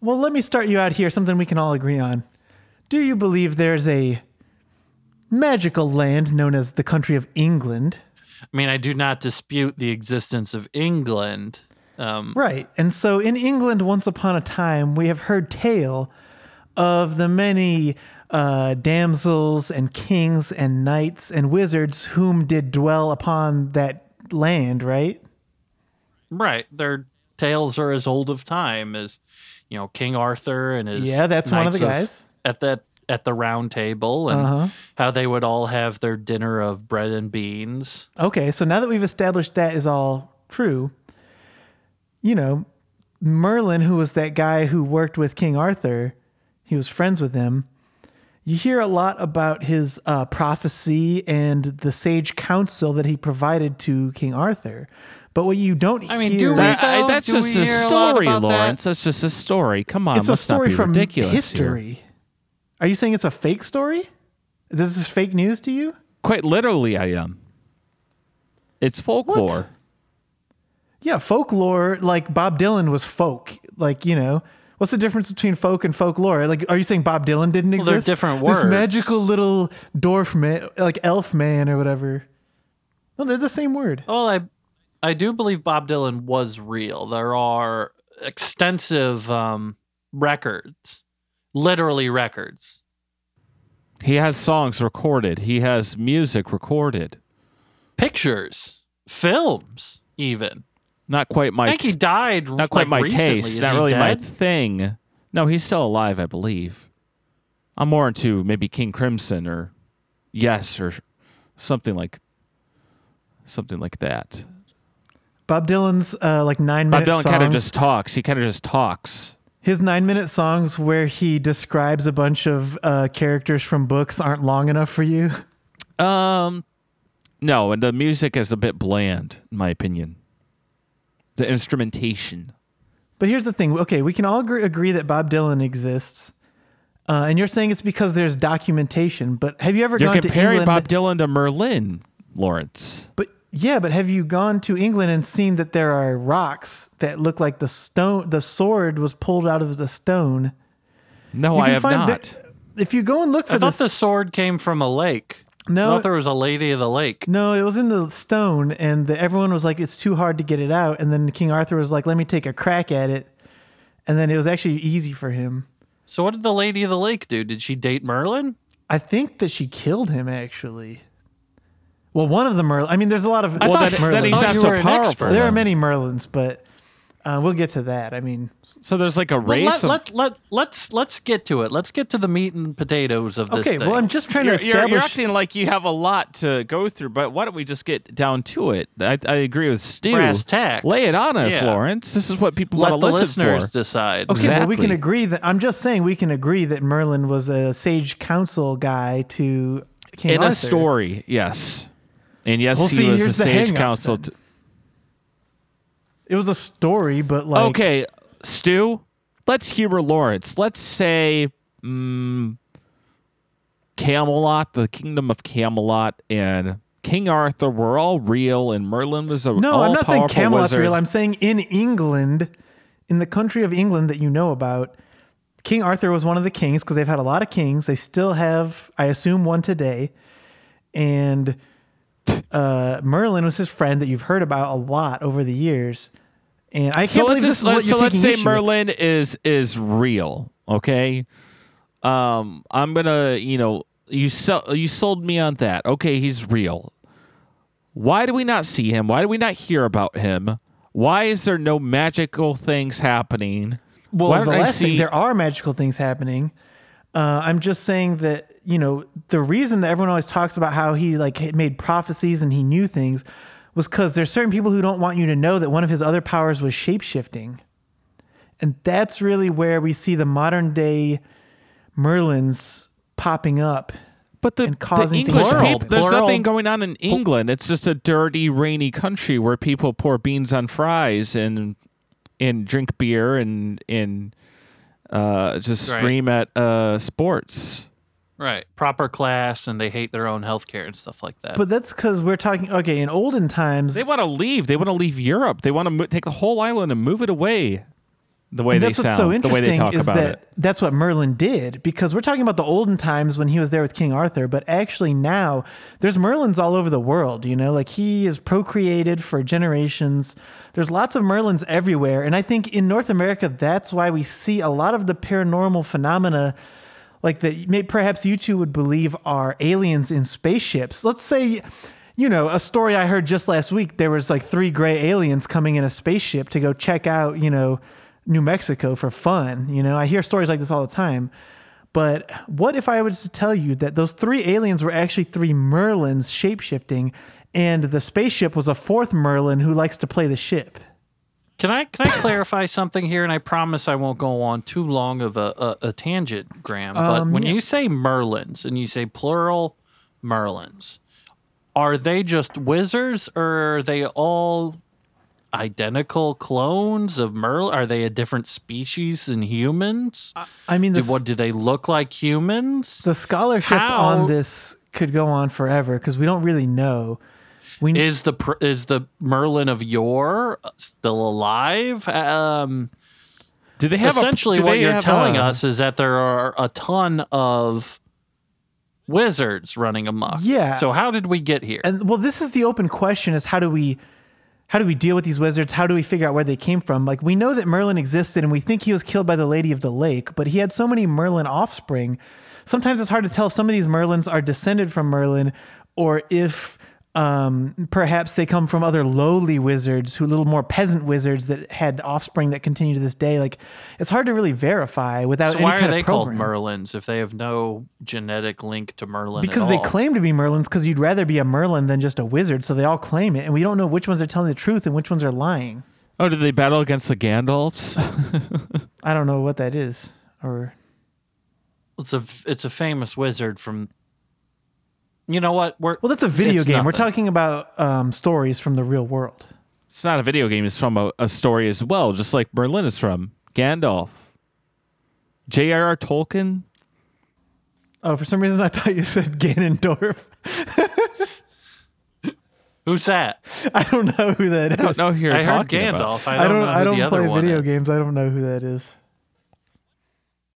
Well, let me start you out here. Something we can all agree on. Do you believe there's a magical land known as the country of England? I mean, I do not dispute the existence of England. Um, Right. And so in England, once upon a time, we have heard tale of the many uh, damsels and kings and knights and wizards whom did dwell upon that land, right? right. Their tales are as old of time as, you know, King Arthur and his. Yeah, that's one of the guys. at that at the round table and Uh-huh. how they would all have their dinner of bread and beans. Okay, so now that we've established that is all true, you know, Merlin, who was that guy who worked with King Arthur, he was friends with him. You hear a lot about his uh, prophecy and the sage counsel that he provided to King Arthur. But what you don't hear, I mean, do we- That- I- though? that's Do just we a hear a lot story, that? Lawrence. That's just a story. Come on, it's a story from ridiculous here. history. Are you saying it's a fake story? This is fake news to you? Quite literally, I am. It's folklore. Yeah, folklore, like Bob Dylan was folk. Like, you know, what's the difference between folk and folklore? Like, are you saying Bob Dylan didn't Well, exist? they're different words. This magical little dwarf man, like elf man or whatever. No, they're the same word. Well, I I do believe Bob Dylan was real. There are extensive um, records, literally records. He has songs recorded. He has music recorded. pictures, films, even. Not quite my I think he died. not quite like, my recently. taste. Is Not really my thing. No, he's still alive, I believe. I'm more into maybe King Crimson or Yes or something like something like that. Bob Dylan's uh, like nine Bob minute Dylan songs. kind of just talks. He kind of just talks. His nine minute songs where he describes a bunch of uh, characters from books aren't long enough for you. Um, no, and the music is a bit bland, in my opinion. The instrumentation. But here's the thing. Okay, we can all agree, agree that Bob Dylan exists. Uh, and you're saying it's because there's documentation. But have you ever You're gone to comparing England? Bob Dylan to Merlin, Lawrence. But yeah, but have you gone to England and seen that there are rocks that look like the stone? The sword was pulled out of the stone. No, I have find not. that- if you go and look for I thought the sword came from a lake. I no, thought there was a lady of the lake. no, it was in the stone, and the, everyone was like, "It's too hard to get it out." And then King Arthur was like, "Let me take a crack at it," and then it was actually easy for him. So what did the lady of the lake do? Did she date Merlin? I think that she killed him actually. Well, one of the Merlin. I mean, there's a lot of well, thought- then, Merlins. then he's not so powerful. expert. there are many Merlins, but uh, we'll get to that. I mean, So there's like a Well, race. let, of, let, let, let's let's get to it. Let's get to the meat and potatoes of this okay. thing. Well, I'm just trying you're, to you're, establish. you're acting like you have a lot to go through, but why don't we just get down to it? I, I agree with Stu. Brass tacks. Lay it on us, Yeah. Lawrence. This is what people let want the to listen listeners for. decide. Okay, well, we can agree that I'm just saying we can agree that Merlin was a sage council guy to King In Arthur. a story, yes. And yes, Well, he see, was a the sage council. t- It was a story, but like okay, Stu, let's humor Lawrence. Let's say mm, Camelot, the kingdom of Camelot, and King Arthur were all real, and Merlin was a No, I'm not saying Camelot's wizard. real. I'm saying in England, in the country of England that you know about, King Arthur was one of the kings because they've had a lot of kings. They still have, I assume, one today. And uh, Merlin was his friend that you've heard about a lot over the years. And I can't so believe let's this just is what let's, you're so let's say issue with. Merlin is is real. Okay, um, I'm gonna you know you sell you sold me on that. Okay, he's real. Why do we not see him? Why do we not hear about him? Why is there no magical things happening? Well, the last thing, there are magical things happening. Uh, I'm just saying that you know the reason that everyone always talks about how he like made prophecies and he knew things was because there's certain people who don't want you to know that one of his other powers was shape shifting, and that's really where we see the modern day Merlins popping up. But the, the English to people, there's Plural. nothing going on in England. It's just a dirty, rainy country where people pour beans on fries and and drink beer and and uh, just Right. scream at uh, sports. Right. Proper class and they hate their own healthcare and stuff like that. But that's because we're talking. Okay, in olden times, They want to leave. They want to leave Europe. They want to mo- take the whole island and move it away. The way And they that's what's sound, so the way interesting they talk is about that it. that's what Merlin did because we're talking about the olden times when he was there with King Arthur, but actually now there's Merlins all over the world, you know, like he is procreated for generations. There's lots of Merlins everywhere. And I think in North America, that's why we see a lot of the paranormal phenomena like that may perhaps you two would believe are aliens in spaceships. Let's say, you know, a story I heard just last week, there was like three gray aliens coming in a spaceship to go check out, you know, New Mexico for fun. You know, I hear stories like this all the time. But what if I was to tell you that those three aliens were actually three Merlins shapeshifting and the spaceship was a fourth Merlin who likes to play the ship? Can I can I clarify something here? And I promise I won't go on too long of a, a, a tangent, Graham. But Um, when yeah. you say Merlins and you say plural Merlins, are they just wizards or are they all identical clones of Merlin? Are they a different species than humans? I mean, the, Do, what do they look like humans? the scholarship How- on this could go on forever because we don't really know. We Is the is the Merlin of yore still alive? Um, Do they have a- essentially do what you're telling a- us is that there are a ton of wizards running amok. Yeah. So how did we get here? and well this is the open question is how do we how do we deal with these wizards how do we figure out where they came from like we know that merlin existed and we think he was killed by the lady of the lake but he had so many merlin offspring sometimes it's hard to tell if some of these merlins are descended from merlin or if um, perhaps they come from other lowly wizards who little more peasant wizards that had offspring that continue to this day like it's hard to really verify without so any why are kind they of called. Merlins if they have no genetic link to Merlin? because at they all? claim to be Merlins because you'd rather be a Merlin than just a wizard. So they all claim it. And we don't know which ones are telling the truth and which ones are lying. Oh, did they battle against the Gandalfs? I don't know what that is. Or it's a it's a famous wizard from. You know what? We're well, that's a video It's game. We're nothing. talking about um, stories from the real world. it's not a video game. It's from a, a story as well, just like Merlin is from Gandalf. J.R.R. Tolkien. Oh, for some reason I thought you said Ganondorf. who's that? I don't know who that is. I don't know who you're I heard talking Gandalf. about. I I don't, don't. know who I don't the other play one video is. games. I don't know who that is.